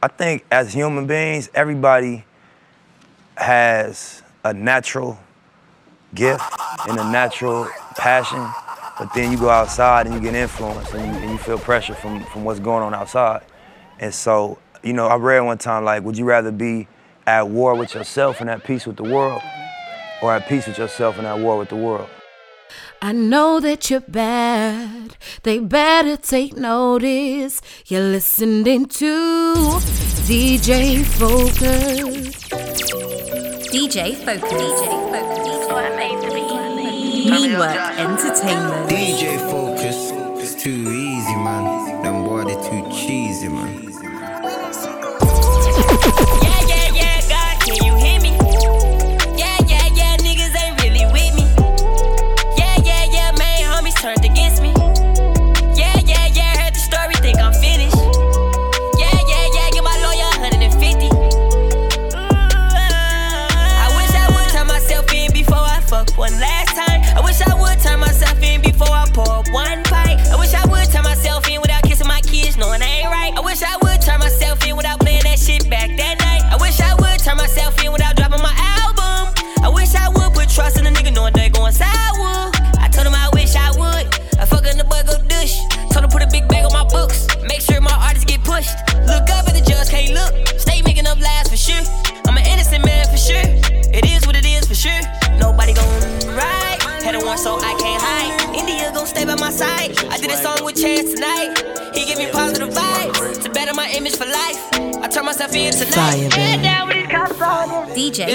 I think as human beings, everybody has a natural gift and a natural passion, but then you go outside and you get influenced and you, and you feel pressure from, from what's going on outside. And so, you know, I read one time like, would you rather be at war with yourself and at peace with the world, or at peace with yourself and at war with the world? I know that you're bad. They better take notice. You're listening to DJ Fokus. DJ Fokus. DJ Fokus. Meanwork Entertainment. DJ Fokus. It's too easy, man. Them boy, they too cheesy, man.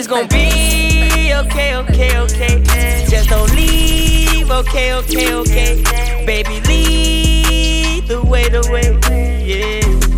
It's gonna be okay, okay, okay. Just don't leave, okay, okay, okay. Baby, lead the way, the way, yeah,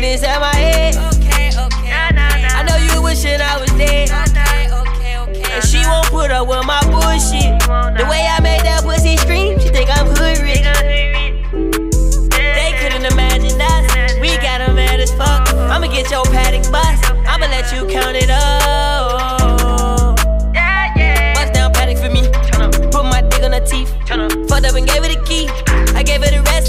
I let them get inside my head. Okay, okay. Nah, nah, nah. I know you wishing I was dead. Okay, okay. And she won't put up with my bullshit. The way I made that pussy scream, she think I'm hood rich. They couldn't imagine us. We got 'em mad as fuck. I'ma get your Patek bus. I'ma let you count it up. Bust down Patek for me. Put my dick on her teeth. Fucked up and gave her the key. I gave her the recipe.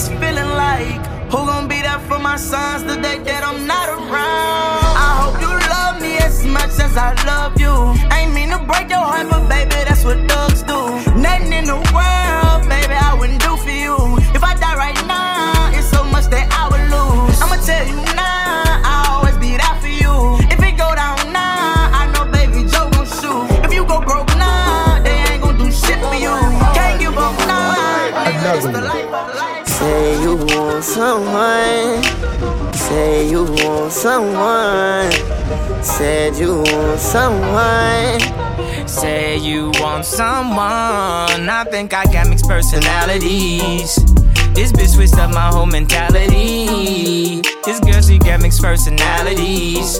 This feeling like, who gon' be there for my sons the day that I'm not around? I hope you love me as much as I love you. Ain't mean to break your heart, but baby, that's what thugs do. Nothing in the world, Say you want someone. Say you want someone. Said you want someone. Say you want someone. I think I got mixed personalities. This bitch switched up my whole mentality. This girl, she got mixed personalities.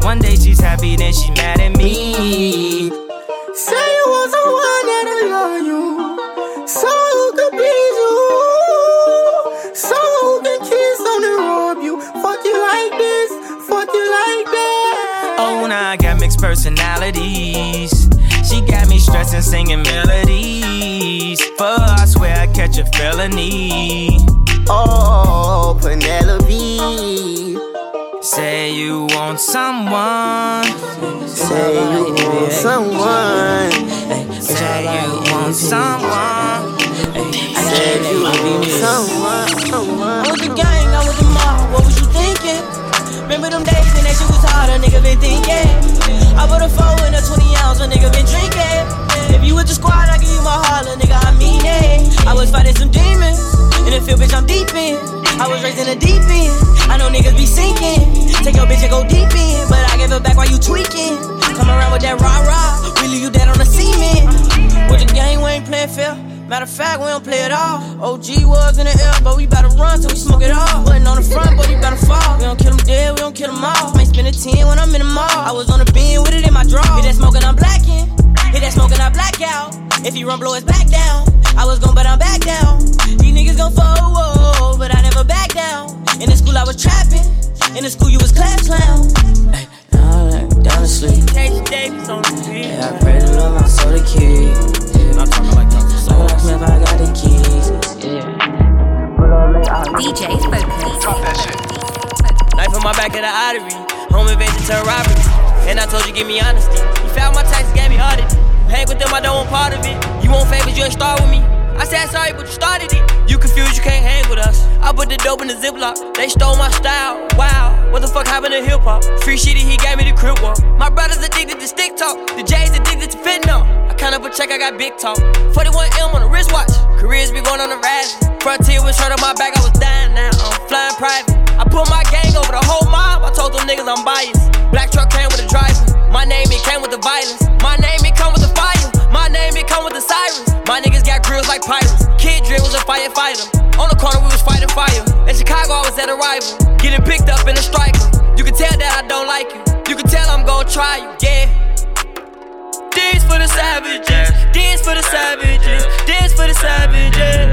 One day she's happy, then she mad at me. Say you want someone that'll love you. So now I got mixed personalities. She got me stressing, singing melodies. For her, I swear I catch a felony. Oh, Penelope. Say you want someone. Say you want someone. Say you want someone. Say you want someone. someone. I was the gang, I was the mob, what was you thinking? Remember them days and that shit was hard, a nigga been thinking. I put a four in a 20 ounce, my nigga been drinking. If you with the squad, I give you my heart, little nigga, I mean it. I was fighting some demons, in the field, bitch, I'm deep in. I was raised in the deep end. I know niggas be sinking. Take your bitch and go deep in, but I give it back while you tweaking. Come around with that rah rah, really you dead on the cement. With the game, we ain't playing fair. OG was in the air, but we better run till we smoke it all. Putting on the front, but we better fall. We don't kill them dead, we don't kill them all. Might spend a 10 when I'm in the mall. I was on the beam with it in my draw. Hit that smoking, I'm blacking. Hit that smoking, I black out. If he run, blow his back down. I was gon' but I'm back down. These niggas gon' fall, whoa, but I never back down. In the school I was trapping. In the school you was class clown. Hey, now I down to sleep. Casey Davis on the beat. Yeah, I pray to Lord, I saw the Told give me honesty. You found my taxes, gave me audit. Hang with them, I don't want part of it. You want favors, you ain't start with me. I said sorry, but you started it. You confused, you can't hang with us. I put the dope in the ziplock. They stole my style. Wow, what the fuck happened to hip hop? Free shitty, he gave me the crib walk. My brother's addicted to stick talk. The J's addicted to fentanyl. I count up a check, I got big talk. 41M on the wristwatch. Careers be going on the rise. Frontier was hurt on my back, I was dying now. I'm flying private. I put my gang over the whole mob. I told them niggas I'm biased. Black truck came with a driver. My name, it came with the violence. My name, it come with the fire. My name, it come with the sirens. My niggas got grills like pirates. Kid Drill was a firefighter. On the corner, we was fighting fire. In Chicago, I was at a rival. Getting picked up in a striker. You can tell that I don't like you. You can tell I'm gonna try you, yeah. Dance for the savages. Dance for the savages. Dance for the savages.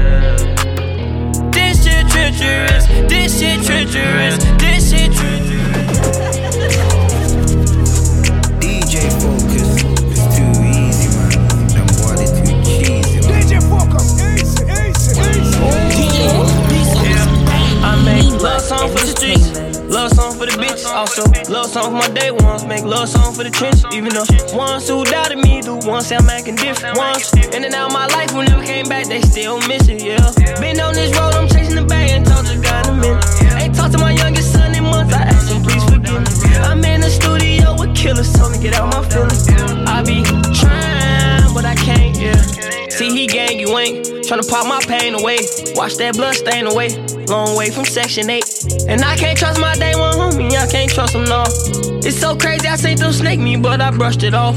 This shit treacherous. This shit treacherous. This shit treacherous. Love song for the streets, love song for the bitches. Also, love song for my day ones, make love song for the trenches. Even though ones who doubted me, the ones say I'm acting different. Ones in and out my life who never came back, they still miss it, yeah. Been on this road, I'm chasing the bag and talk to God a minute. Ain't talked to my youngest son in months, I asked him please forgive me. I'm in the studio with killers, told me get out my feelings. I be he gang, you ain't tryna pop my pain away. Watch that blood stain away. Long way from section 8. And I can't trust my day one homie, I can't trust him, no. It's so crazy, I seen them snake me, but I brushed it off.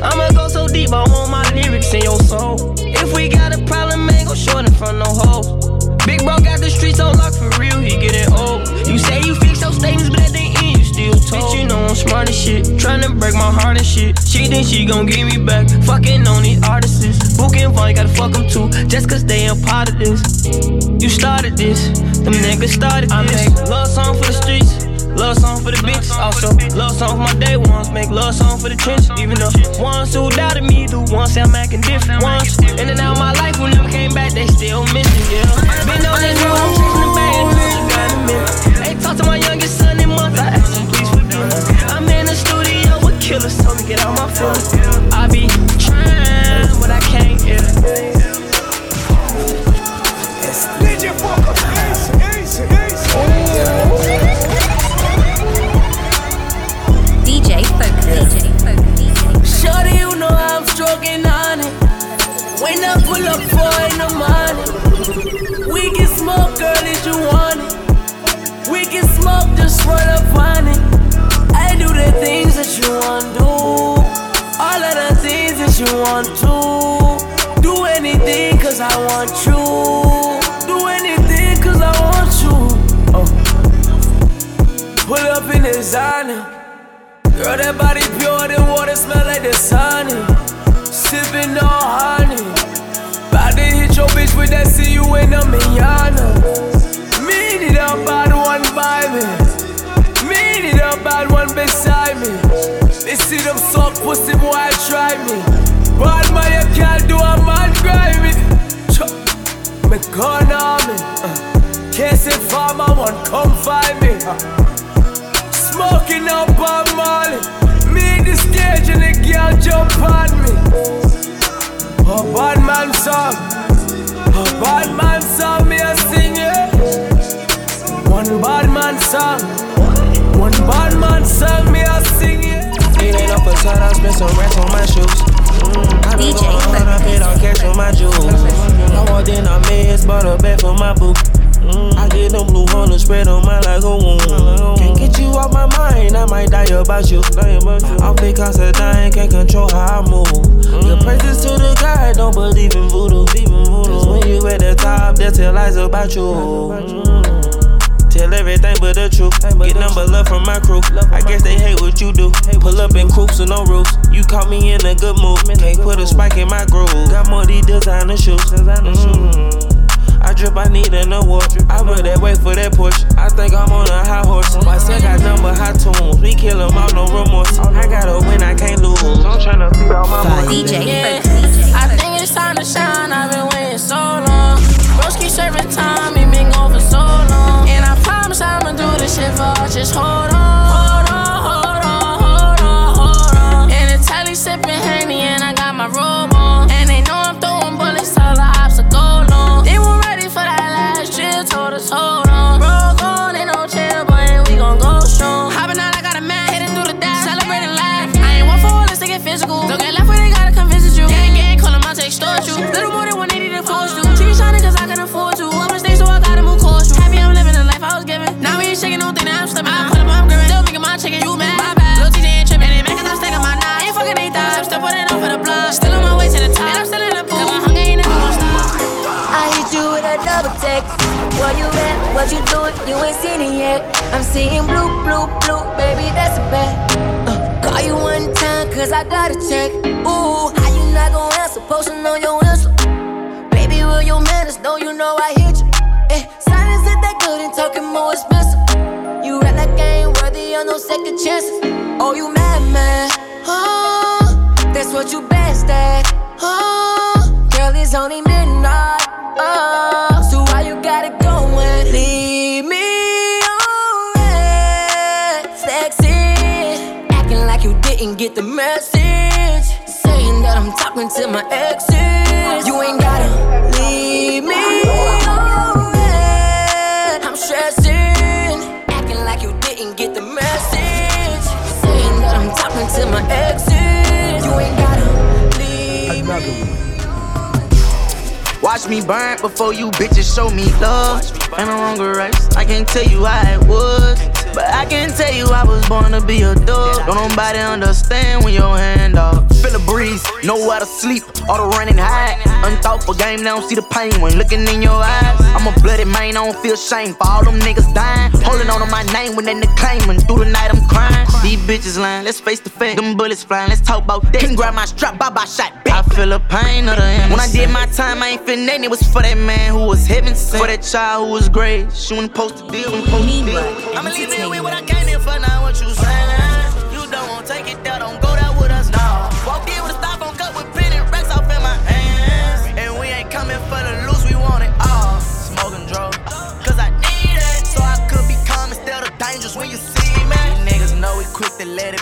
I'ma go so deep, I want my lyrics in your soul. If we got a problem, ain't go short in front no hoes. Big bro got the streets on lock for real, he getting old. You say you fix those statements, but at the end you still told. Bitch, you know I'm smart as shit, tryna break my heart and shit. She think she gon' give me back, fucking on these artists. Booking fun, gotta fuck them too, just cause they a part of this. You started this, them niggas started this. I make love song for the streets. Love song for the bitches, also love song for my day ones. Make love song for the trenches, even though ones who doubted me, the ones say I'm acting different. Ones in and out my life who never came back, they still it, yeah. Been on this road, I'm chasing the bag, got a minute. Ain't talk to my youngest son in months, I asked him please forgive me. I'm in the studio with killers, told me get out my feelings. I be trying, but I can't, yeah. Designer. Girl, that body pure, the water smell like the sun. Sipping on honey. About to hit your bitch with that see you in the manana. Me need a bad one by me. Me need a bad one beside me. They see them suck pussy, boy, try me. Bad man, you can't do a man grimy. Me gun on me. Uh. Case it farmer, one come find me. Uh. Smoking up on Molly. Me the stage and the girl jump on me. A bad man song. A bad man song, me a sing it. One bad man song. One bad man song, me a sing it. It ain't up for time, I spent some racks on my shoes. Mm, I been DJ going hard, I paid on cash for my jewels. I walked in, I made bought a bag for my boo. I get them blue hunters spread on my like a wound. Can't get you off my mind, I might die about you. Off because a dying can't control how I move. The praises to the God, don't believe in voodoo. Cause when you at the top, they'll tell lies about you. Tell everything but the truth. Get number love from my crew. I guess they hate what you do. Pull up in coops with no roofs. You caught me in a good mood. Can't put a spike in my groove. Got more these designer shoes. Mm. I drip, I need an award. I run that way for that push. I think I'm on a high horse. My son got number high tunes. We kill 'em all, no remorse. I gotta win, I can't lose. I'm tryna feed all my money. Yeah, I think it's time to shine. I've been waiting so long. Broski serving time, he been gone for so long. And I promise I'ma do this shit for us. Just hold on, hold on, physical. Don't get left where they gotta come visit you. Gang, gang, call 'em out to extort you. Little more than 180 to force you. Treat shining cause I can afford to. I'm a stage, so I gotta move course. Happy I'm living the life I was given. Now we ain't shaking, no thing that I'm slipping. I pull up, I'm gripping. Still making my chicken, you mad? My bad. Lil' TJ ain't tripping. Ain't making I'm stacking my nine. Ain't fucking eight thighs. I'm still putting on for the blood. Still on my way to the top. And I'm still in the pool. My hunger ain't never gonna stop. I hit you with a double text. Where you at? What you doing? You ain't seen it yet. I'm seeing blue, blue, blue, baby, that's a bet. Cause I gotta check. Ooh, how you not gon' answer? Posting on your answer. Baby, will your manners know you know I hit you? Eh, silence is that good and talking more expensive. You act like I ain't worthy of no second chances. Oh, you mad, man? Oh, that's what you best at. Oh, girl, it's only midnight. Oh, so why you gotta go and leave didn't get the message. Saying that I'm talking to my exes. You ain't gotta leave me on red. I'm stressing, acting like you didn't get the message. Saying that I'm talking to my exes. You ain't gotta leave me. Watch me burn before you bitches show me love. Ain't no wrong or right. I can't tell you how it was. But I can tell you I was born to be a dog. Don't nobody understand when your hand off. Feel the breeze, know how to sleep, all the running high. Unthoughtful game, they don't see the pain when looking in your eyes. I'm a bloody man, I don't feel shame for all them niggas dying. Holding on to my name when they claiming. Through the night, I'm crying. These bitches lying, let's face the fact. Them bullets flying, let's talk about that. Couldn't grab my strap, bye bye shot. Bitch. I feel the pain of the end. When I did my time, I ain't feel nothing. It was for that man who was heaven sent. For that child who was great. She wasn't supposed to deal, wasn't supposed to deal. I'ma leave it with what I came in for, now what you saying?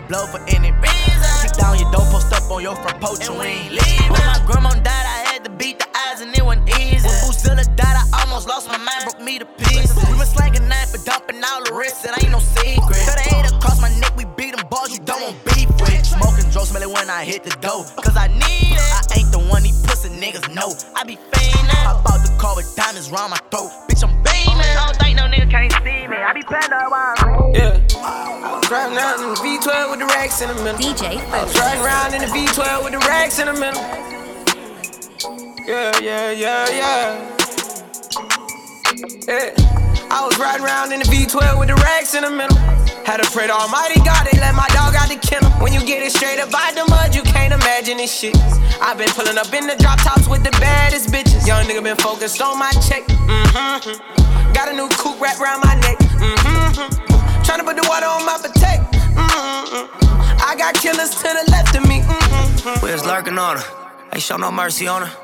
Blow for any reason. Kick down your door, post up on your front porch, and we ain't leaving. When my grandma died, I had to beat the eyes, and it wasn't easy. When Boozilla died, I almost lost my mind, broke me to pieces. We been slanging knife for dumping all the risks, it ain't no secret. Cut a eight across my neck, we beat them balls, you don't want beef with. Smoking drugs, smell it when I hit the dough. Cause I need it. I ain't the one these pussy niggas know. I be fiending. Pop out the car with diamonds round my throat. Bitch, I'm beaming. I don't think no nigga can't see me. I be panda while I'm Yeah. I was driving around in the V12 with the racks in the middle. DJ I was driving around in the V12 with the racks in the middle. Yeah, yeah, yeah, yeah. Yeah. I was riding around in the V12 with the racks in the middle. Had to pray to Almighty God, they let my dog out the kennel. When you get it straight up out imagine this shit. I've been pulling up in the drop tops with the baddest bitches. Young nigga been focused on my check. Mm-hmm. Got a new coupe wrapped around my neck. Mm-hmm. Tryna put the water on my protect. Mm-hmm. I got killers to the left of me. Mm-hmm. We was lurking on her. Ain't show no mercy on her.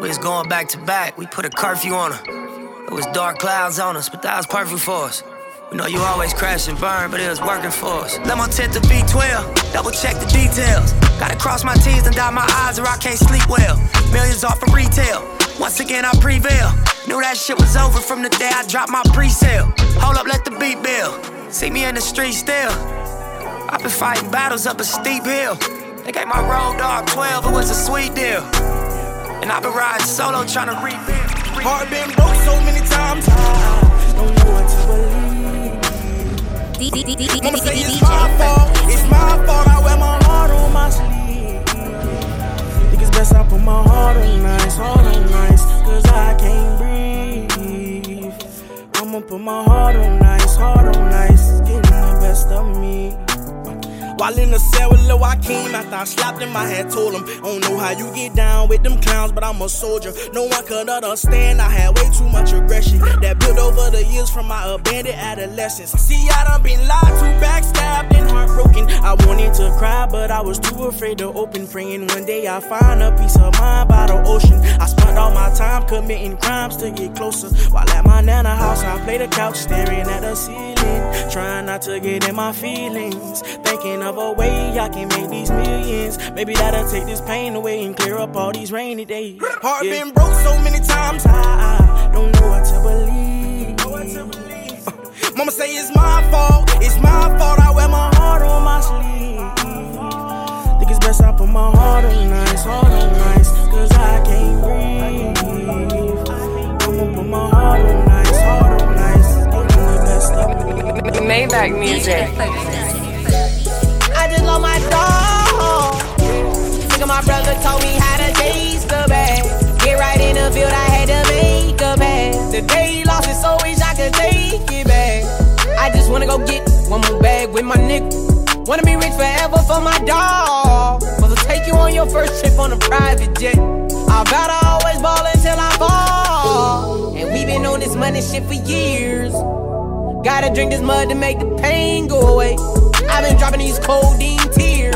We was going back to back. We put a curfew on her. It was dark clouds on us, but that was perfect for us. We know you always crash and burn, but it was working for us. Let my tent to B12, double check the details. Gotta cross my T's and dot my I's or I can't sleep well. Millions off of retail. Once again, I prevail. Knew that shit was over from the day I dropped my pre-sale. Hold up, let the beat build. See me in the street still. I've been fighting battles up a steep hill. They gave my road dog 12, it was a sweet deal. And I've been riding solo trying to rebuild. Heart been broke so many times. Don't know what to believe. D- D- D- Mama say it's my fault. It's my fault. I wear my heart on my sleeve. Think it's best I put my heart on ice, heart on ice, cause I can't breathe. I'ma put my heart on ice, heart on ice. It's getting the best of me. While in the cell with Lil Joaquin, after I slapped him, I had told him, I don't know how you get down with them clowns, but I'm a soldier. No one could understand, I had way too much aggression years from my abandoned adolescence. See, I done been lied to, backstabbed, and heartbroken. I wanted to cry, but I was too afraid to open. Praying one day I find a peace of mind by the ocean. I spent all my time committing crimes to get closer. While at my nana house, I play the couch, staring at the ceiling, trying not to get in my feelings, thinking of a way I can make these millions. Maybe that'll take this pain away and clear up all these rainy days. Heart been broke so many times. I, I don't know what to believe. Uh, Mama say it's my fault, it's my fault. I wear my heart on my sleeve. Think it's best I put my heart on nice, heart on nice, cause I can't breathe. I'ma put my heart on nice, heart on nice, getting the best of me. Maybach music. I just love my dog. Think my brother told me how to taste the bag. The field, I had to make a pass. The lost it, so wish I could take it back. I just wanna go get one more bag with my nigga. Wanna be rich forever for my dog. To take you on your first trip on a private jet. I vow to always ball until I fall. And we been on this money shit for years. Gotta drink this mud to make the pain go away. I've been dropping these codeine tears.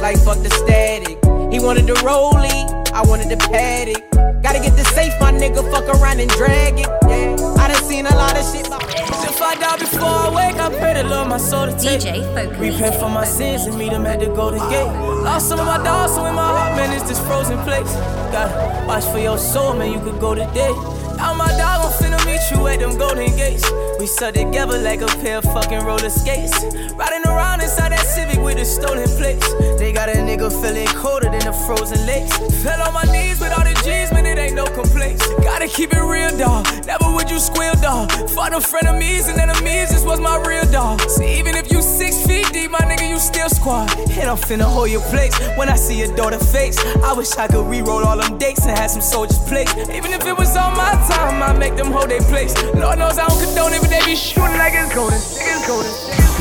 Like fuck the static. He wanted the rollie, I wanted the Patek. Gotta get the safe, my nigga, fuck around and drag it. Yeah. I done seen a lot of shit. If I die before I wake, I pray to Lord my soul to take. DJ. Repent for my sins and meet him at the Golden Gate. Lost some of my dogs, so in my heart, man, it's this frozen place. Gotta watch for your soul, man, you could go today. Now my dog gon' finna meet you at them Golden Gates. We stuck together like a pair of fucking roller skates. Riding around inside that Civic with the stolen plates. They got a nigga feeling colder than the frozen lakes. Fell on my knees with all the G's, man, it ain't no complaints. Gotta keep it real, dog. Never would you squeal, dog. Fought no frenemies and enemies, this was my real dog. See, even if you six feet deep, my nigga, you still squad. And I'm finna hold your place when I see your daughter face. I wish I could re-roll all them dates and have some soldiers play. Even if it was on my time, I make them hold their place. Lord knows I don't condone it, but they be shooting like it's golden.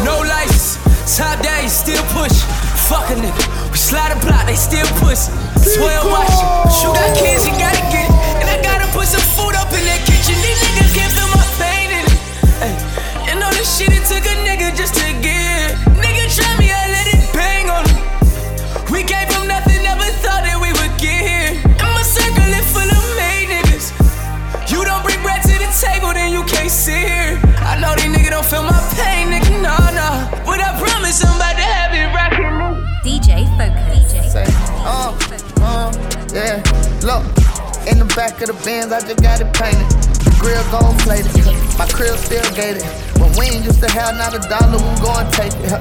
No license, top down, you still push. Fuck a nigga, we slide and block, they still push. Swear watch but you got kids, you gotta get it. And I gotta put some food up in that kitchen. These niggas can't feel my pain in it. Ay, you know this shit it took a nigga just to get. Nigga try me, I let it bang on him. We came can't sit here. I know these niggas don't feel my pain, nigga, nah, nah. But I promise I'm about to have it rockin' me. DJ Fokus. Say, uh, uh, yeah. Look, in the back of the Benz, I just got it painted. The grill gold plated, my crib still gated. Ain't used to have not a dollar, we gon' take it.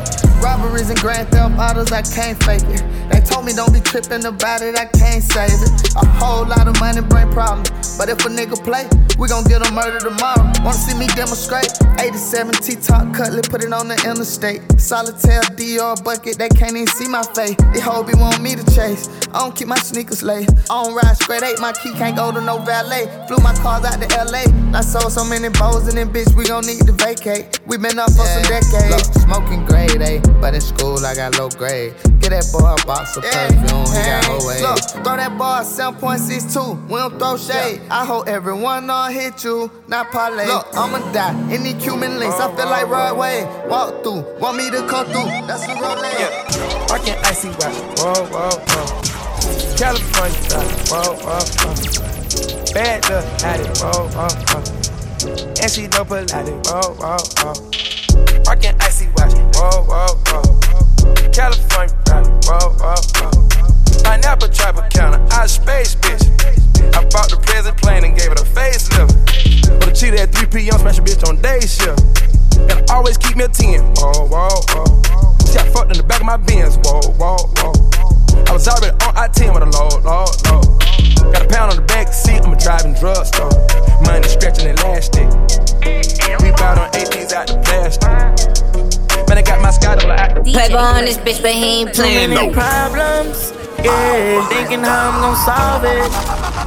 Robberies and grand theft autos, I can't fake it. They told me don't be tripping about it, I can't save it. A whole lot of money bring problems, but if a nigga play, we gon' get him murdered tomorrow. Wanna see me demonstrate? 87 T-top cutlet, put it on the interstate. Solitaire DR bucket, they can't even see my face. They hoe be want me to chase. I don't keep my sneakers laced. I don't ride straight eight, my key can't go to no valet. Flew my cars out to LA. I sold so many bows in this bitch, we gon' need to vacate. We been up for some decades. Look, smoking grade A, but in school I got low grade. Get that boy a box of perfume, he got whole way. Look, throw that boy a 7.62, we don't throw shade. I hope everyone on hit you, not parlay. Look, I'ma die in the cumin links, I feel like uh-huh. Rod Wave. Walk through, want me to come through, that's the road Yeah. Working icy watch, whoa, whoa, whoa. California style, whoa, whoa, whoa. Bad luck, at it, whoa, whoa, whoa. And she Pilates, whoa, whoa, whoa. Working icy watch, whoa, whoa, whoa. California style, whoa, whoa, whoa. Pineapple Tropicana, out space, bitch. I bought the present plane and gave it a facelift. But a cheetah at 3 p.m. smash a bitch on day shift. I always keep me a 10, whoa, whoa, whoa. She got fucked in the back of my Benz, whoa, whoa, whoa. I was already on I-10 with a load, load, load. Got a pound on the back seat, I'm a driving drugstore. Money stretching elastic. We bout on 18s out the plastic. Man, I got my sky double out the Playboy on this bitch, but he ain't playing no. problems. Yeah, thinking how I'm gonna solve it.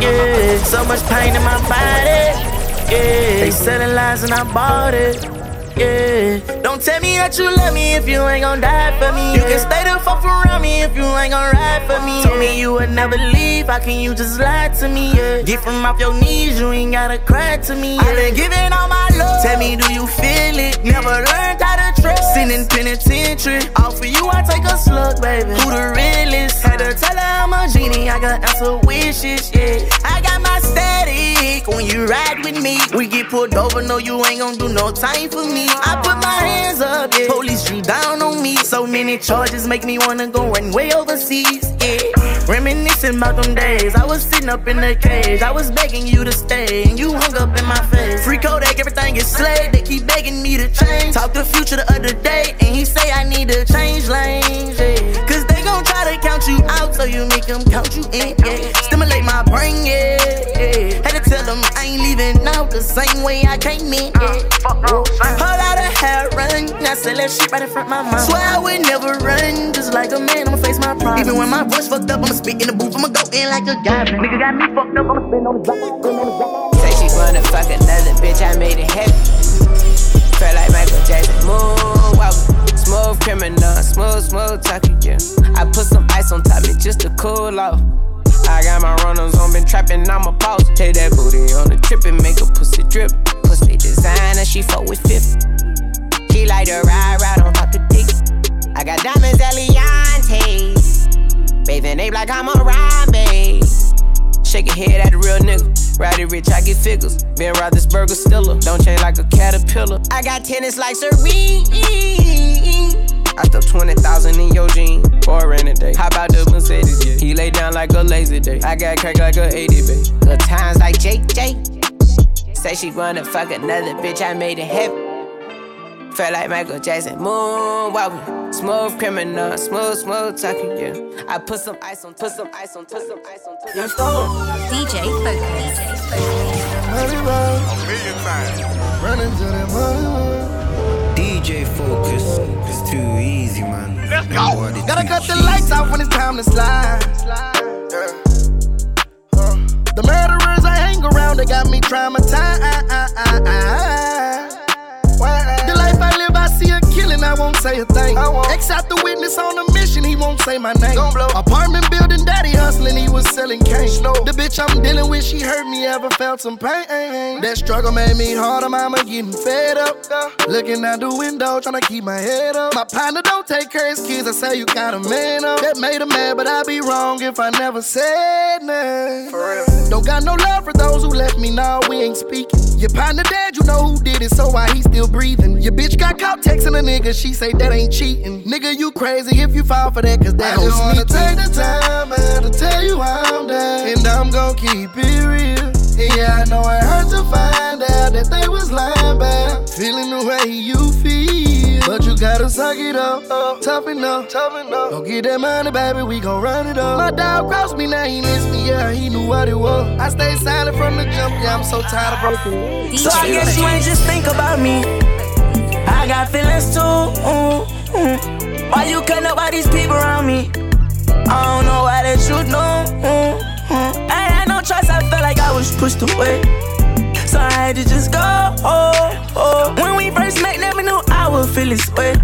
Yeah, so much pain in my body. Yeah, they selling lies and I bought it. Yeah, don't tell me that you love me if you ain't gon' die for me. You can stay the fuck around me if you ain't gon' ride for me. Told me you would never leave, how can you just lie to me? Yeah, get from off your knees, you ain't gotta cry to me. Yeah. I been giving all my love. Tell me, do you feel it? Never learned how to trust. Sitting in penitentiary, all for you I take a slug, baby. Who the realest? Had to tell her I'm a genie, I got answer wishes, yeah. I got my when you ride with me. We get pulled over, no, you ain't gon' do no time for me. I put my hands up, yeah. Police drew down on me. So many charges make me wanna go run way overseas, yeah. Reminiscing about them days. I was sitting up in the cage. I was begging you to stay, and you hung up in my face. Free Kodak, everything is slayed. They keep begging me to change. Talk to future the other day, and he say I need to change lanes, yeah. Cause they gon' try to count you out, so you make them count you in, yeah. Out the same way I came in, yeah. Whole lot of hair run, now sell that shit right in front of my mouth. Swear I would never run, just like a man, I'ma face my problems. Even when my voice fucked up, I'ma spit in the booth, I'ma go in like a goblin. Nigga got me fucked up, I'ma spin on the block. Say she wanna fuck another bitch, I made it happen. Felt like Michael Jackson, moonwalk. Smooth criminal, smooth, smooth talking, yeah. I put some ice on top of me just to cool off. I got my runners on, been trapping, I'm a pause. Take that booty on the trip and make a pussy drip. Pussy designer, she fuck with fifth. She like to ride, ride on top the dick. I got diamonds, Eliantes. Bathing ape like I'm a babe. Shake your head at a real nigga. Ride it rich, I get figures. Ben Roethlisberger Steeler. Don't change like a caterpillar. I got tennis like Serene. I stuck 20,000 in your jeans for a rainy day. How about the Mercedes? Yeah. He lay down like a lazy day. I got crack like a 80 bay. Good times like JJ. Say she wanna fuck another bitch, I made it happen. Felt like Michael Jackson, moonwalking, smooth criminal, smooth, smooth talking, yeah. I put some ice on, put some ice on, put some ice on, put some ice on. DJ Fokus. Money roll. A million times. Running to the money roll. DJ Fokus, it's too easy, man. Let's go. Gotta cut the lights out when it's time to slide. Yeah. Uh, the murderers I hang around, they got me traumatized. The life I live, I see a killing, I won't say a thing. X out the witness on a mission, he won't say my name. Apartment building, daddy hustling, he was selling cane. The bitch I'm dealing with, she hurt me, ever felt some pain. That struggle made me harder, mama getting fed up. Looking out the window, trying to keep my head up. My partner don't take care of his kids, I say you got a man up. That made him mad, but I'd be wrong if I never said nothing. For real. Don't got no love for those who left me, now we ain't speaking. Your partner dad, you know who did it, so why he still breathing? Your bitch got caught texting a nigga, she say that ain't cheating. Nigga, you crazy if you fall for that, cause that I just wanna sneak take the time, man, to tell you I'm down. And I'm gon' keep it real. And yeah, I know it hurt to find out that they was lying back. Feeling the way you feel. But you gotta suck it up, up toughen up, toughen up. Don't get that money, baby, we gon' run it up. My dog crossed me, now he missed me, yeah, he knew what it was. I stayed silent from the jump, yeah, I'm so tired of broken. So I guess you ain't just think about me. I got feelings too. mm, mm. Why you cutting up all these people around me? I don't know why that you know. mm, mm. I had no choice, I felt like I was pushed away. So I had to just go. Oh, oh. When we first met, never knew I would feel this way.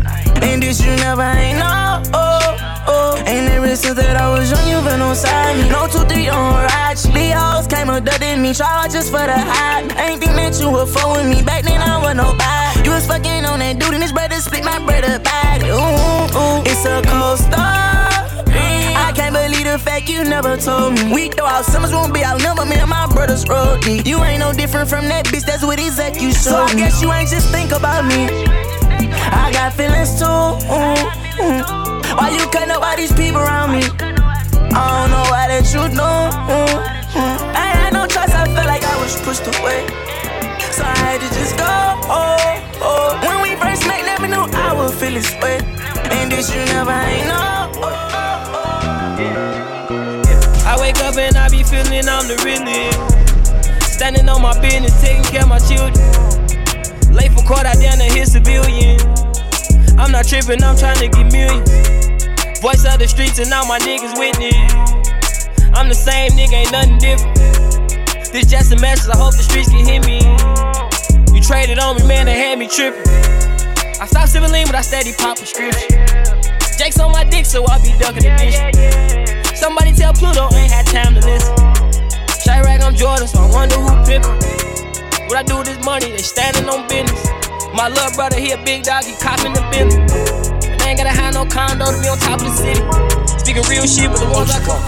And this you never ain't know. Oh, oh. And ever since that I was young, you've been on side me. No two, three on ride. These hoes came abducting me, try just for the hype. Ain't think that you fuck with me back then. I was nobody. You was fucking on that dude, and his brother split my brother Ooh, ooh, it's a cold story. I can't believe the fact you never told me. We throw our summers, won't be out number. Me and my brothers roll deep. You ain't no different from that bitch. That's what exact you So I guess you ain't just think about me. I got feelings too. mm. Why you cutting up all these people around me? I don't know why that you know. mm, mm. I ain't had no choice. I felt like I was pushed away. So I had to just go. Oh, oh. When we first met, never knew I feel this you never ain't know. I wake up and I be feeling I'm the realest. Standing on my business, taking care of my children. Late for court, I down to hit civilian. I'm I'm not tripping, I'm trying to get millions. Voice of the streets and all my niggas witness. I'm the same nigga, ain't nothing different. This just a message, I hope the streets can hear me. You traded on me, man, they had me tripping. I stopped sipping lean, but I steady pop prescription. Jake's on my dick, so I be ducking the dish. Somebody tell Pluto ain't had time to listen. Chiraq, I'm Jordan, so I wonder who pimpin'. What I do with this money, they standing on business. My little brother, he a big dog, he copping the Bentley. And I ain't gotta have no condo to be on top of the city. Speaking real shit, but the ones I call.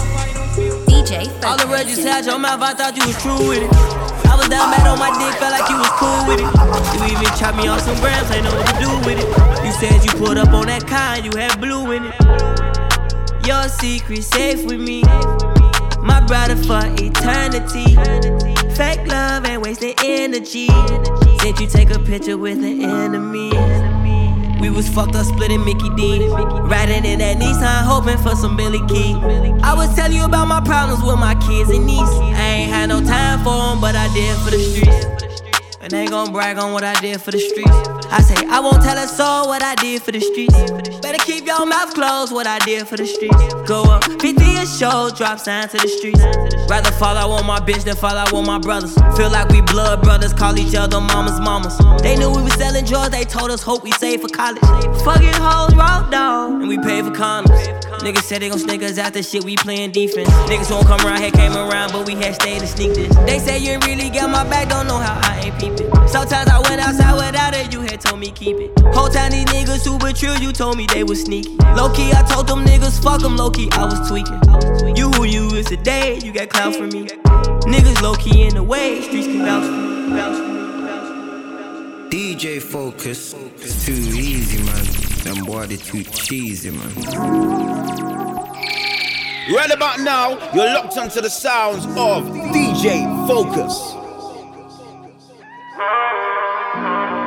DJ All the words you said your mouth, I thought you was true with it. I was down bad on my dick, felt like you was cool with it. You even chopped me on some grams, ain't know what to do with it. You said you put up on that kind, you had blue in it. Your secret safe with me. My brother for eternity. Fake love ain't wasting energy. Said you take a picture with an enemy. We was fucked up splitting Mickey D. Riding in that Nissan, hoping for some Billy Key. I was telling you about my problems with my kids and niece. I ain't had no time for them, but I did for the streets. And ain't gon' brag on what I did for the streets. I say, I won't tell a soul what I did for the streets. Better keep your mouth closed, what I did for the streets. Go up 50 a show, drop sign to the streets. Rather fall out with my bitch than fall out with my brothers. Feel like we blood brothers, call each other mamas, mamas. They knew we was selling drugs, they told us hope we save for college. Fucking hoes, raw dog, and we pay for condoms. Niggas said they gon' snake us out the shit, we playing defense. Niggas won't come around here, came around, but we had stayed to sneak this. They say you ain't really got my back, don't know how I ain't peepin'. Sometimes I went outside without it, you had told me keep it. Whole time these niggas super true, you told me they was sneaky. Low key, I told them niggas, fuck them, low key, I was tweaking. You who you is today, you got clout for me. Niggas low key in the way, streets can bounce for me. Me. DJ Fokus, it's too easy, man. Them boy, they too cheesy, man. Right about now, you're locked onto the sounds of DJ Fokus.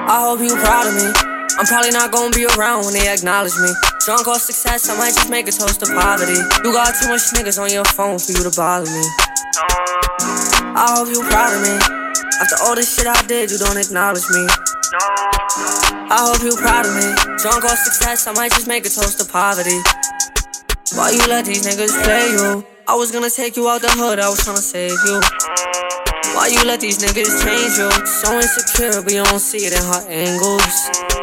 I hope you're proud of me. I'm probably not gonna be around when they acknowledge me. Drunk off success, I might just make a toast to poverty. You got too much niggas on your phone for you to bother me. I hope you're proud of me. After all this shit I did, you don't acknowledge me. I hope you proud of me. Drunk off success, I might just make a toast to poverty. Why you let these niggas play you? I was gonna take you out the hood, I was tryna save you. Why you let these niggas change you? So insecure, but you don't see it in her angles.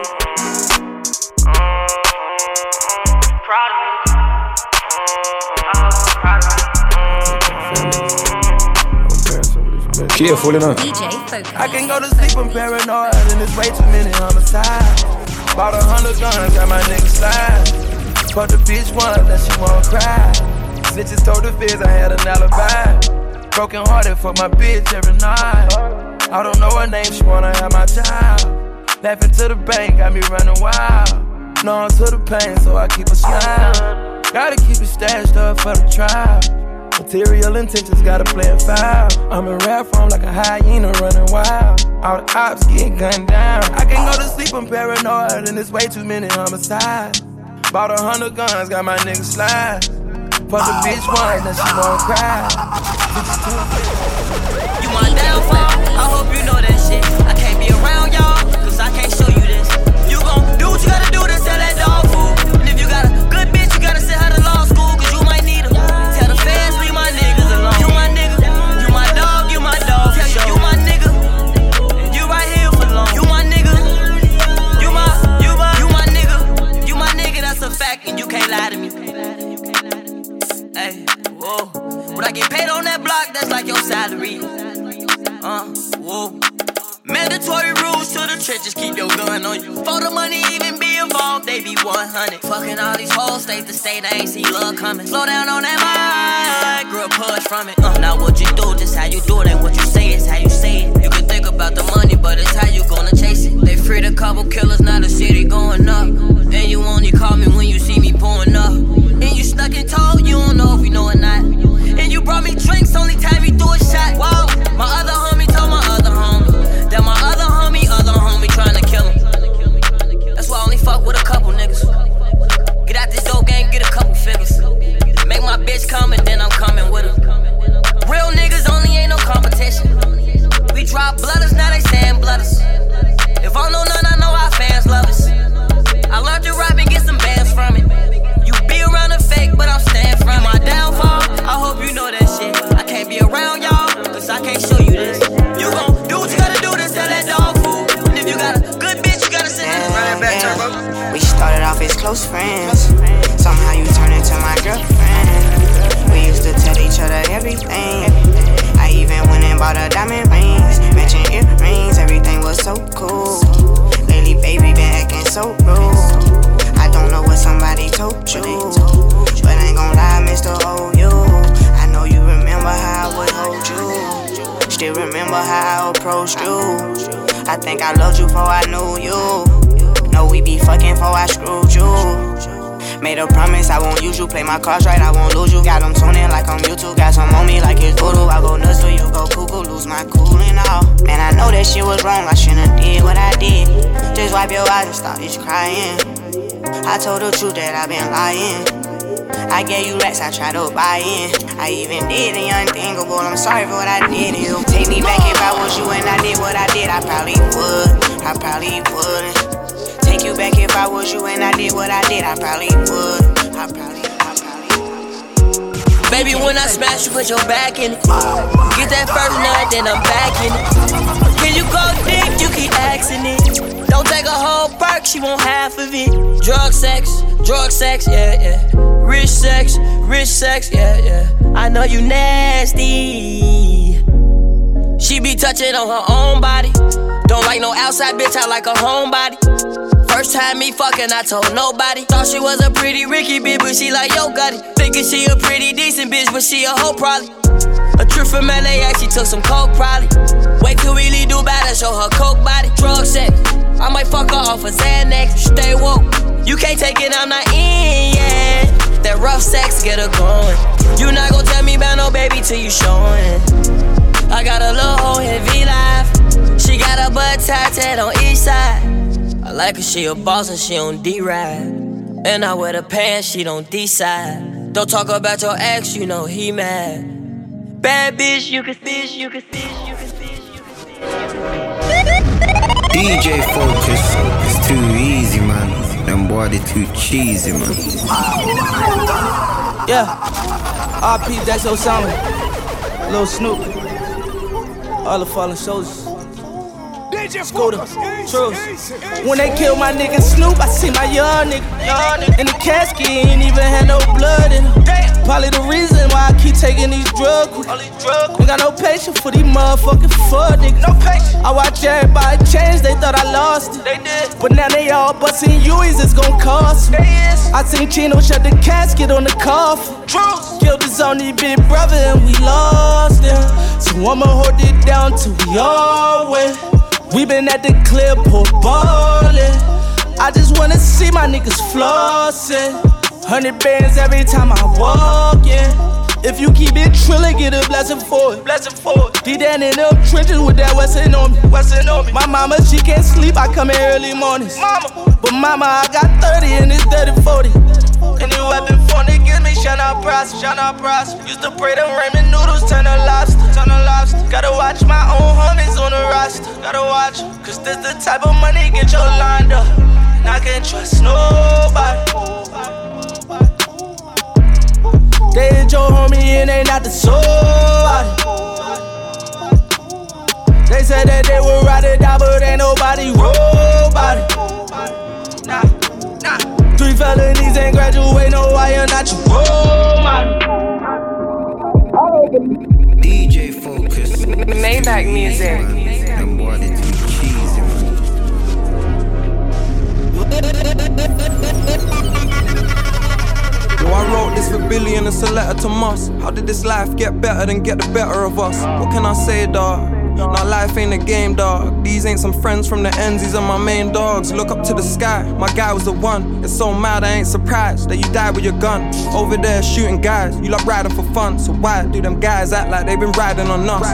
Careful enough. DJ Fokus. I can go to sleep, I'm paranoid, and there's way too many homicides. Bought a hundred guns, got my nigga slide. Fuck the bitch once, that she won't cry. Snitches told the feds I had an alibi. Broken hearted for my bitch every night. I don't know her name, she wanna have my child. Laughing to the bank, got me running wild. No, to the pain, so I keep a smile. Gotta keep it stashed up for the trial. Material intentions gotta play a foul. I'm in rap form like a hyena running wild. All the ops get gunned down. I can't go to sleep, I'm paranoid, and there's way too many homicides. Bought a hundred guns, got my nigga slide. Fuck the bitch once, then she won't cry. You my downfall, I hope you know that shit. I get paid on that block, that's like your salary. Uh, whoa. Mandatory rules to the trenches, keep your gun on you. For the money even be involved, they be 100. Fucking all these hoes, state to state, I ain't see love coming. Slow down on that mic, girl, push from it. Uh, now what you do, just how you do it, and what you say is how you say it. You. Got them tuning like I'm YouTube. Got some on me like it's voodoo. I go nuts till you go cuckoo. Lose my cool and all. Man, I know that shit was wrong. I shouldn't did what I did. Just wipe your eyes and stop this crying. I told the truth that I've been lying. I gave you racks, I tried to buy in. I even did the unthinkable. I'm sorry for what I did. You take me back if I was you and I did what I did. I probably would. I probably wouldn't. Take you back if I was you and I did what I did. I probably would. I probably. Baby, when I smash, you put your back in it. Get that first nut, then I'm back in it. Can you go deep? You keep asking it. Don't take a whole perk, she want half of it. Drug sex, drug sex, yeah, yeah. Rich sex, rich sex, yeah, yeah. I know you nasty. She be touching on her own body. Don't like no outside bitch, I like a homebody. First time me fucking, I told nobody. Thought she was a pretty Ricky bitch, but she like yo got it. Thinking she a pretty decent bitch, but she a hoe probably. A trip from LAX, she took some coke probably. Wait till we leave Dubai to show her coke body. Drug sex, I might fuck her off a Xanax. Stay woke, you can't take it, I'm not in yet. That rough sex get her going. You not gon' tell me about no baby till you showing. I got a little hoe heavy life. She got a butt tatted on each side. I like her, she a boss and she on D-ride. And I wear the pants, she don't decide. Don't talk about your ex, you know he mad. Bad bitch, you can fish, you can fish, you can fish, you can fish. DJ Fokus, it's too easy, man. Them body too cheesy, man. Yeah. RP Dex Osama. Lil Snoop. All the fallen soldiers. Scooter, Truce. When they kill my nigga Snoop, I see my young nigga, in the casket. Ain't even had no blood in him. Probably the reason why I keep taking these drugs. Ain't got no patience for these motherfucking fuck niggas. No patience. I watch everybody change, they thought I lost it. They did. But now they all busting U's, it's gon' cost me. I seen Chino shut the casket on the coffin. Truce. Killed his only big brother and we lost him. So I'ma hold it down till we all win. We been at the clip, pour ballin'. I just wanna see my niggas flossin'. Hundred bands every time I walk in. If you keep it trillin', get a blessing for it. Blessing for it. Deep down in them trenches with that Westin on me. Westin on me. My mama, she can't sleep. I come in early mornings. Mama. But mama, I got 30 and it's 30 40. Any weapon for niggas, me shine out prosper, shine out prosper. Used to pray them ramen noodles, turn to lobster, turn to lobster. Gotta watch. Cause this the type of money get your lined up. And I can't trust nobody. They ain't your homie and they not the soul. They said that they would ride it down, but ain't nobody robot. Nah, nah. Three felonies ain't graduate, no, why you not your role model? DJ Fokus. Maybach music. Billy and it's a letter to Moss. How did this life get better than get the better of us? What can I say, dawg? Now life ain't a game, dog. These ain't some friends from the ends, these are my main dogs. Look up to the sky, my guy was the one. It's so mad, I ain't surprised that you died with your gun. Over there shooting guys, you love riding for fun. So why do them guys act like they been riding on us?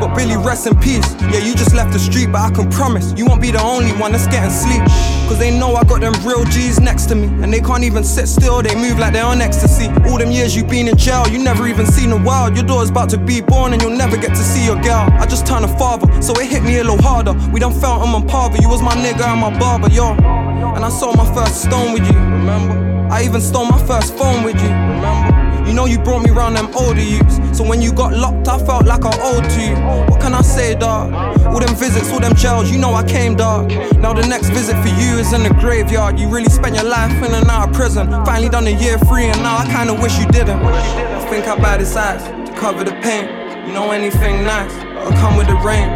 But Billy, rest in peace. Yeah, you just left the street, but I can promise you won't be the only one that's getting sleep. Cause they know I got them real G's next to me. And they can't even sit still, they move like they're on ecstasy. All them years you been in jail, you never even seen the world. Your daughter's about to be born and you'll never get to see your girl. I just turned a father, so it hit me a little harder. We done felt I'm on par, but you was my nigga and my barber, yo. And I sold my first stone with you, remember? I even stole my first phone with you, remember? You know you brought me round them older youths. So when you got locked, I felt like I owed to you. What can I say, dog? All them visits, all them jails, you know I came, dog. Now the next visit for you is in the graveyard. You really spent your life in and out of prison. Finally done a year free, and now I kinda wish you didn't. I think I buy this ice to cover the pain. You know anything nice, it'll come with the rain.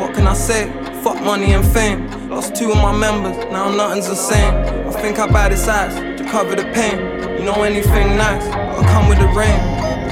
What can I say? Fuck money and fame. Lost two of my members, now nothing's the same. I think I buy this ice to cover the pain. You know anything nice, it'll come with the rain.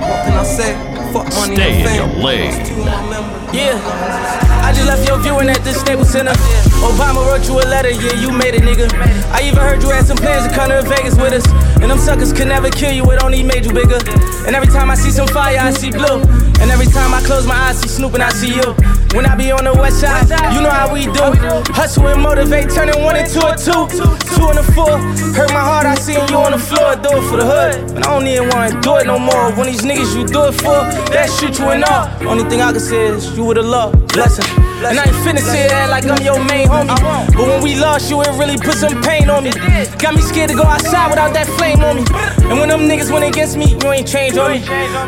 What can I say? Fuck money Stay and in fame. your lane. Lost two of my members. Yeah. I just left your viewing at the Staples Center. Obama wrote you a letter, yeah, you made it, nigga. I even heard you had some plans to come to Vegas with us. And them suckers could never kill you, it only made you bigger. And every time I see some fire, I see blue. And every time I close my eyes, see Snoop and I see you. When I be on the west side, you know how we do. Hustle and motivate, turning one into a two. Two and a four. Hurt my heart, I seen you on the floor, do it for the hood. But I don't even wanna do it no more. When these niggas you do it for, that shit you in all. Only thing I can say is you would've loved. Blessing. And I ain't finna say that like I'm your main homie. But when we lost you, it really put some pain on me. Got me scared to go outside without that flame on me. And when them niggas went against me, you ain't changed on me.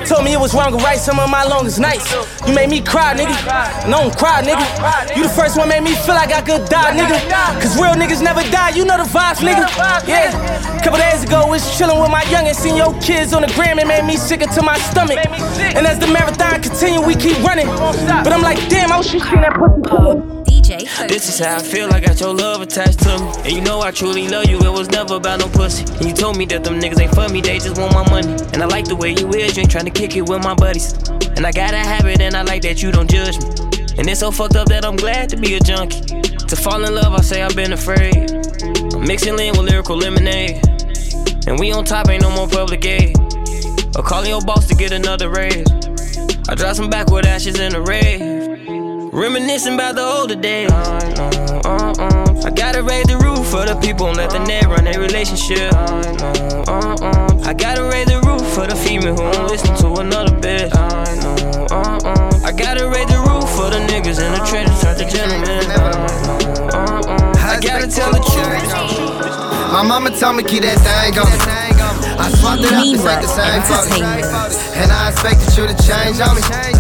Told me it was wrong to write some of my longest nights. You made me cry, nigga. And I don't cry, nigga. You the first one made me feel like I could die, nigga. Cause real niggas never die, you know the vibes, nigga. Yeah. Couple days ago, was chillin' with my youngin', seen your kids on the gram, it made me sick to my stomach. And as the marathon continue, we keep running. But I'm like, damn, I wish you seen that pussy. DJ This is how I feel, I got your love attached to me. And you know I truly love you, it was never about no pussy. And you told me that them niggas ain't for me, they just want my money. And I like the way you is, you ain't tryna kick it with my buddies. And I got a habit, and I like that you don't judge me. And it's so fucked up that I'm glad to be a junkie. To fall in love, I say I've been afraid. I'm mixing lean with lyrical lemonade. And we on top, ain't no more public aid. Or calling your boss to get another raise. I drop some backward ashes in the rave. Reminiscing about the older days. I gotta raise the roof for the people and let the net run their relationship. I gotta raise the roof for the female who won't listen to another bitch. I gotta raise the roof for the niggas in the trenches, turn to gentlemen. I gotta tell the truth. My mama told me keep that thing on me. I swapped it up, this ain't the same photo. And I expected you to change on me.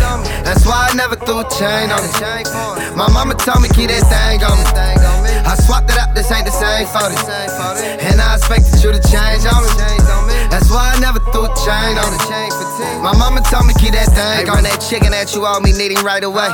That's why I never threw a chain on it. My mama told me keep that thing on me. I swapped it out, this ain't the same photo. And I expected you to change on me. That's why I never threw a chain on it. My mama told me keep that thing on that chicken that you owe me needing right away.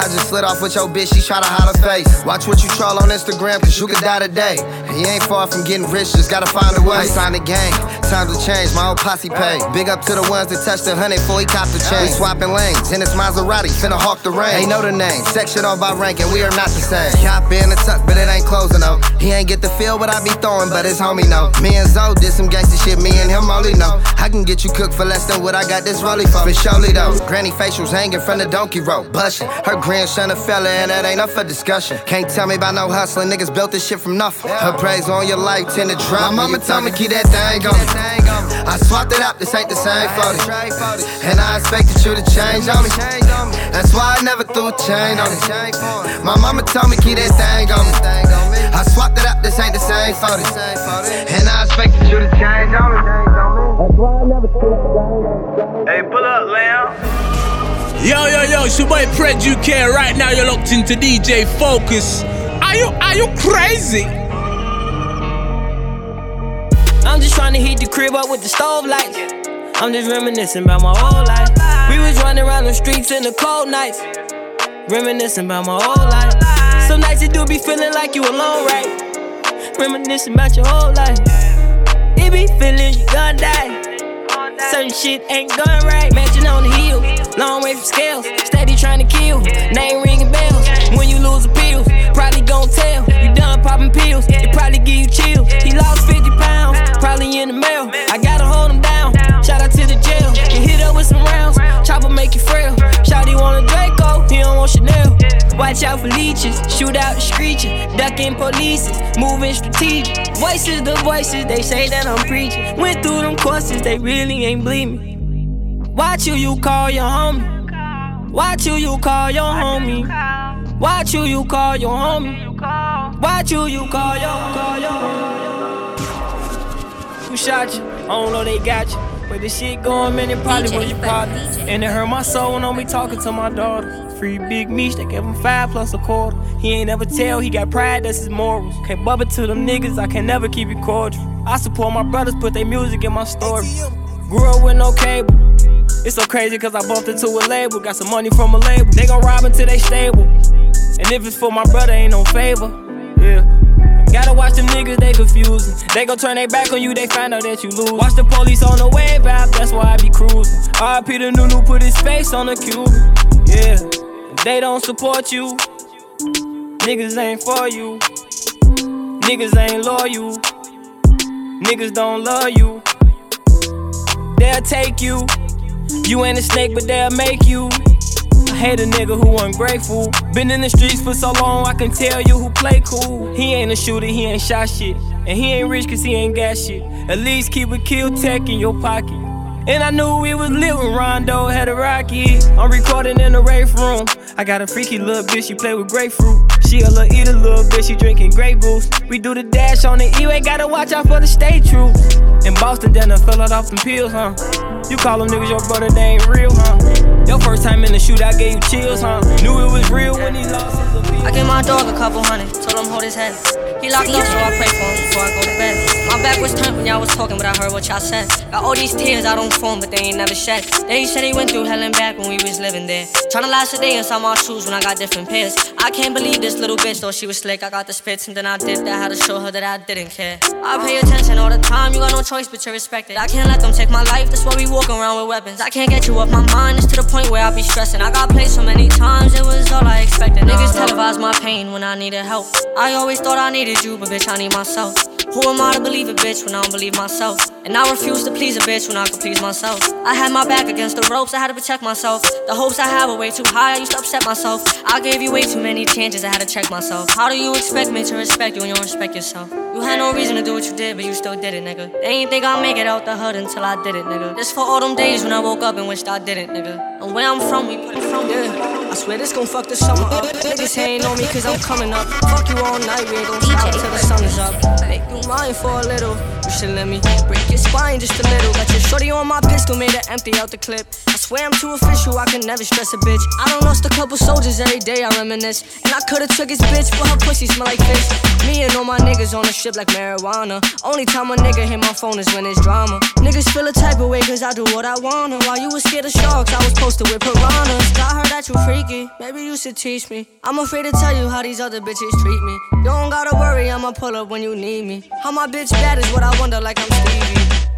I just slid off with your bitch, she try to hide her face. Watch what you troll on Instagram, cause you could die today. And you ain't far from getting rich, just gotta find a way. Sign the gang, time to change, my old posse pay. Big up to the ones that touched the hundred before he copped the chain. We swapping lanes, in this Maserati, finna hawk the rain. Ain't know the name, section off by rank, and we are not the same. Hop in the tuck, but it ain't closing up. He ain't get the feel what I be throwing, but his homie know. Me and Zoe did some gangsta shit, me and him only know. I can get you cooked for less than what I got this rollie for. For surely though. Granny facials hanging from the donkey rope, bushin'. Her grandson a fella, and that ain't up for discussion. Can't tell me about no hustling, niggas built this shit from nothing. Her praise on your life, tend to drop. My mama told me keep that thing on me. I swapped it out, this ain't the same photo. And I expected you to change on me. That's why I never threw a chain on it. My mama told me keep that thing on me. I swapped it out, this ain't the same photo. And I expected you to change on me. That's why I never threw a chain Hey, pull up, Lamb. Yo, yo, yo, it's your boy Pred UK. Right now, you're locked into DJ Fokus. Are you, are you crazy? Just trying to heat the crib up with the stove lights. I'm just reminiscing about my whole life. We was running around the streets in the cold nights. Reminiscing about my whole life. Some nights it do be feeling like you alone, right? Reminiscing about your whole life. It be feeling you gonna die. Certain shit ain't going right. Mansion on the hill, long way from scales. Steady trying to kill, name ringing bells. When you lose pills, probably gon' tell. You done popping pills, it probably give you chills. He lost 50 pounds, probably in the mail. I gotta hold him down. Shout out to the jail. Get hit up with some rounds, chopper make you frail. Shouty want a Draco, he don't want Chanel. Watch out for leeches, shoot out the screeching, ducking polices, moving strategic. Voices, the voices, they say that I'm preaching. Went through them courses, they really ain't bleed me. Watch who you call your homie. Watch who you call your homie. Watch who you call your homie. Watch who you call your call your. Who shot you? I don't know they got you. But the shit going, man, it probably was your partner. And it hurt my soul when I'm be talking to my daughter. Free Big Meech, they gave him five plus a quarter. He ain't never tell, he got pride, that's his morals. Can't bubble to them niggas, I can never keep it cordial. I support my brothers, put their music in my story. Grew up with no cable. It's so crazy cause I bumped into a label. Got some money from a label. They gon' rob until they stable. And if it's for my brother, ain't no favor. Yeah. Gotta watch them niggas, they confusing. They gon' turn their back on you, they find out that you lose. Watch the police on the Waze app, that's why I be cruising. RP the Nunu put his face on the Cuban. Yeah. They don't support you, niggas ain't for you. Niggas ain't loyal. Niggas don't love you. They'll take you. You ain't a snake, but they'll make you. I hate a nigga who ungrateful. Been in the streets for so long, I can tell you who play cool. He ain't a shooter, he ain't shot shit. And he ain't rich cause he ain't got shit. At least keep a kill tech in your pocket. And I knew we was lit when Rondo had a rocket. I'm recording in the rave room. I got a freaky little bitch, she play with grapefruit. She a little eater, little bitch, she drinking Grey Goose. We do the dash on the E-way, gotta watch out for the state truth. In Boston, then I fell out off some pills, huh? You call them niggas your brother, they ain't real, huh? Your first time in the shoot, I gave you chills, huh? Knew it was real when he lost his. I gave my dog a couple hundred, told him hold his head. He locked up, so I pray for him before I go to bed. My back was turned when y'all was talking, but I heard what y'all said. Got all these tears I don't phone, but they ain't never shed. They said he went through hell and back when we was living there. Tryna last a day inside my shoes when I got different pairs. I can't believe this little bitch, though she was slick. I got the spits, and then I did that. Had to show her that I didn't care. I pay attention all the time, you got no choice but to respect it. I can't let them take my life, that's why we walk around with weapons. I can't get you off my mind, it's to the point where I be stressing. I got played so many times, it was all I expected. Niggas televised my pain when I needed help. I always thought I needed you, but bitch, I need myself. Who am I to believe a bitch when I don't believe myself? And I refuse to please a bitch when I can please myself. I had my back against the ropes, I had to protect myself. The hopes I had were way too high, I used to upset myself. I gave you way too many chances, I had to check myself. How do you expect me to respect you when you don't respect yourself? You had no reason to do what you did, but you still did it, nigga. They ain't think I'd make it out the hood until I did it, nigga. This for all them days when I woke up and wished I didn't, nigga. And where I'm from, we put it from, yeah. I swear this gon' fuck the summer up. Niggas hating on me cause I'm coming up. Fuck you all night, we ain't gon' stop till the sun is up. Make you mine for a little. You should let me break your spine just a little. Got your shorty on my pistol, made her empty out the clip. I swear I'm too official, I can never stress a bitch. I done lost a couple soldiers every day, I reminisce. And I could've took his bitch, but her pussy smell like fish. Me and all my niggas on a ship like marijuana. Only time a nigga hit my phone is when it's drama. Niggas feel a type of way cause I do what I wanna. While you was scared of sharks, I was posted with piranhas. I heard that you freaky, maybe you should teach me. I'm afraid to tell you how these other bitches treat me. You don't gotta worry, I'ma pull up when you need me. How my bitch bad is what I wonder, like I'm Stevie.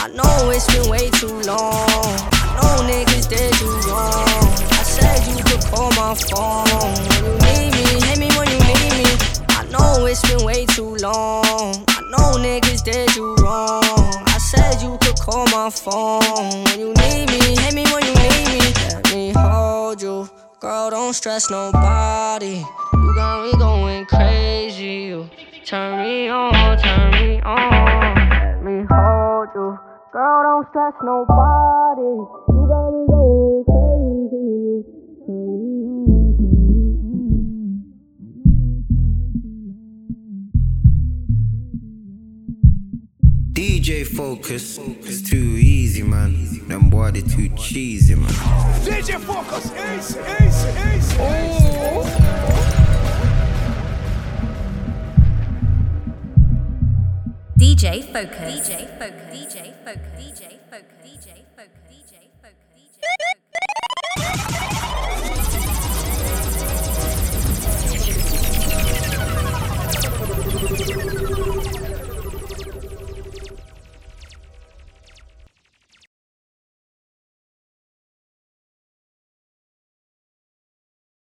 I know it's been way too long. I know niggas did you wrong. I said you could call my phone when you need me. Hit me when you need me. I know it's been way too long. I know niggas did you wrong. I said you could call my phone when you need me. Hit me when you need me. Let me hold you. Girl, don't stress nobody. You got me going crazy. You turn me on, turn me on. Let me hold you. Girl, don't stress nobody. You got me going crazy. You DJ Fokus, it's too easy, man. Them boy they too cheesy, man. DJ Fokus, easy, easy, easy. ace. DJ Fokus. DJ Fokus. DJ Fokus. DJ Fokus.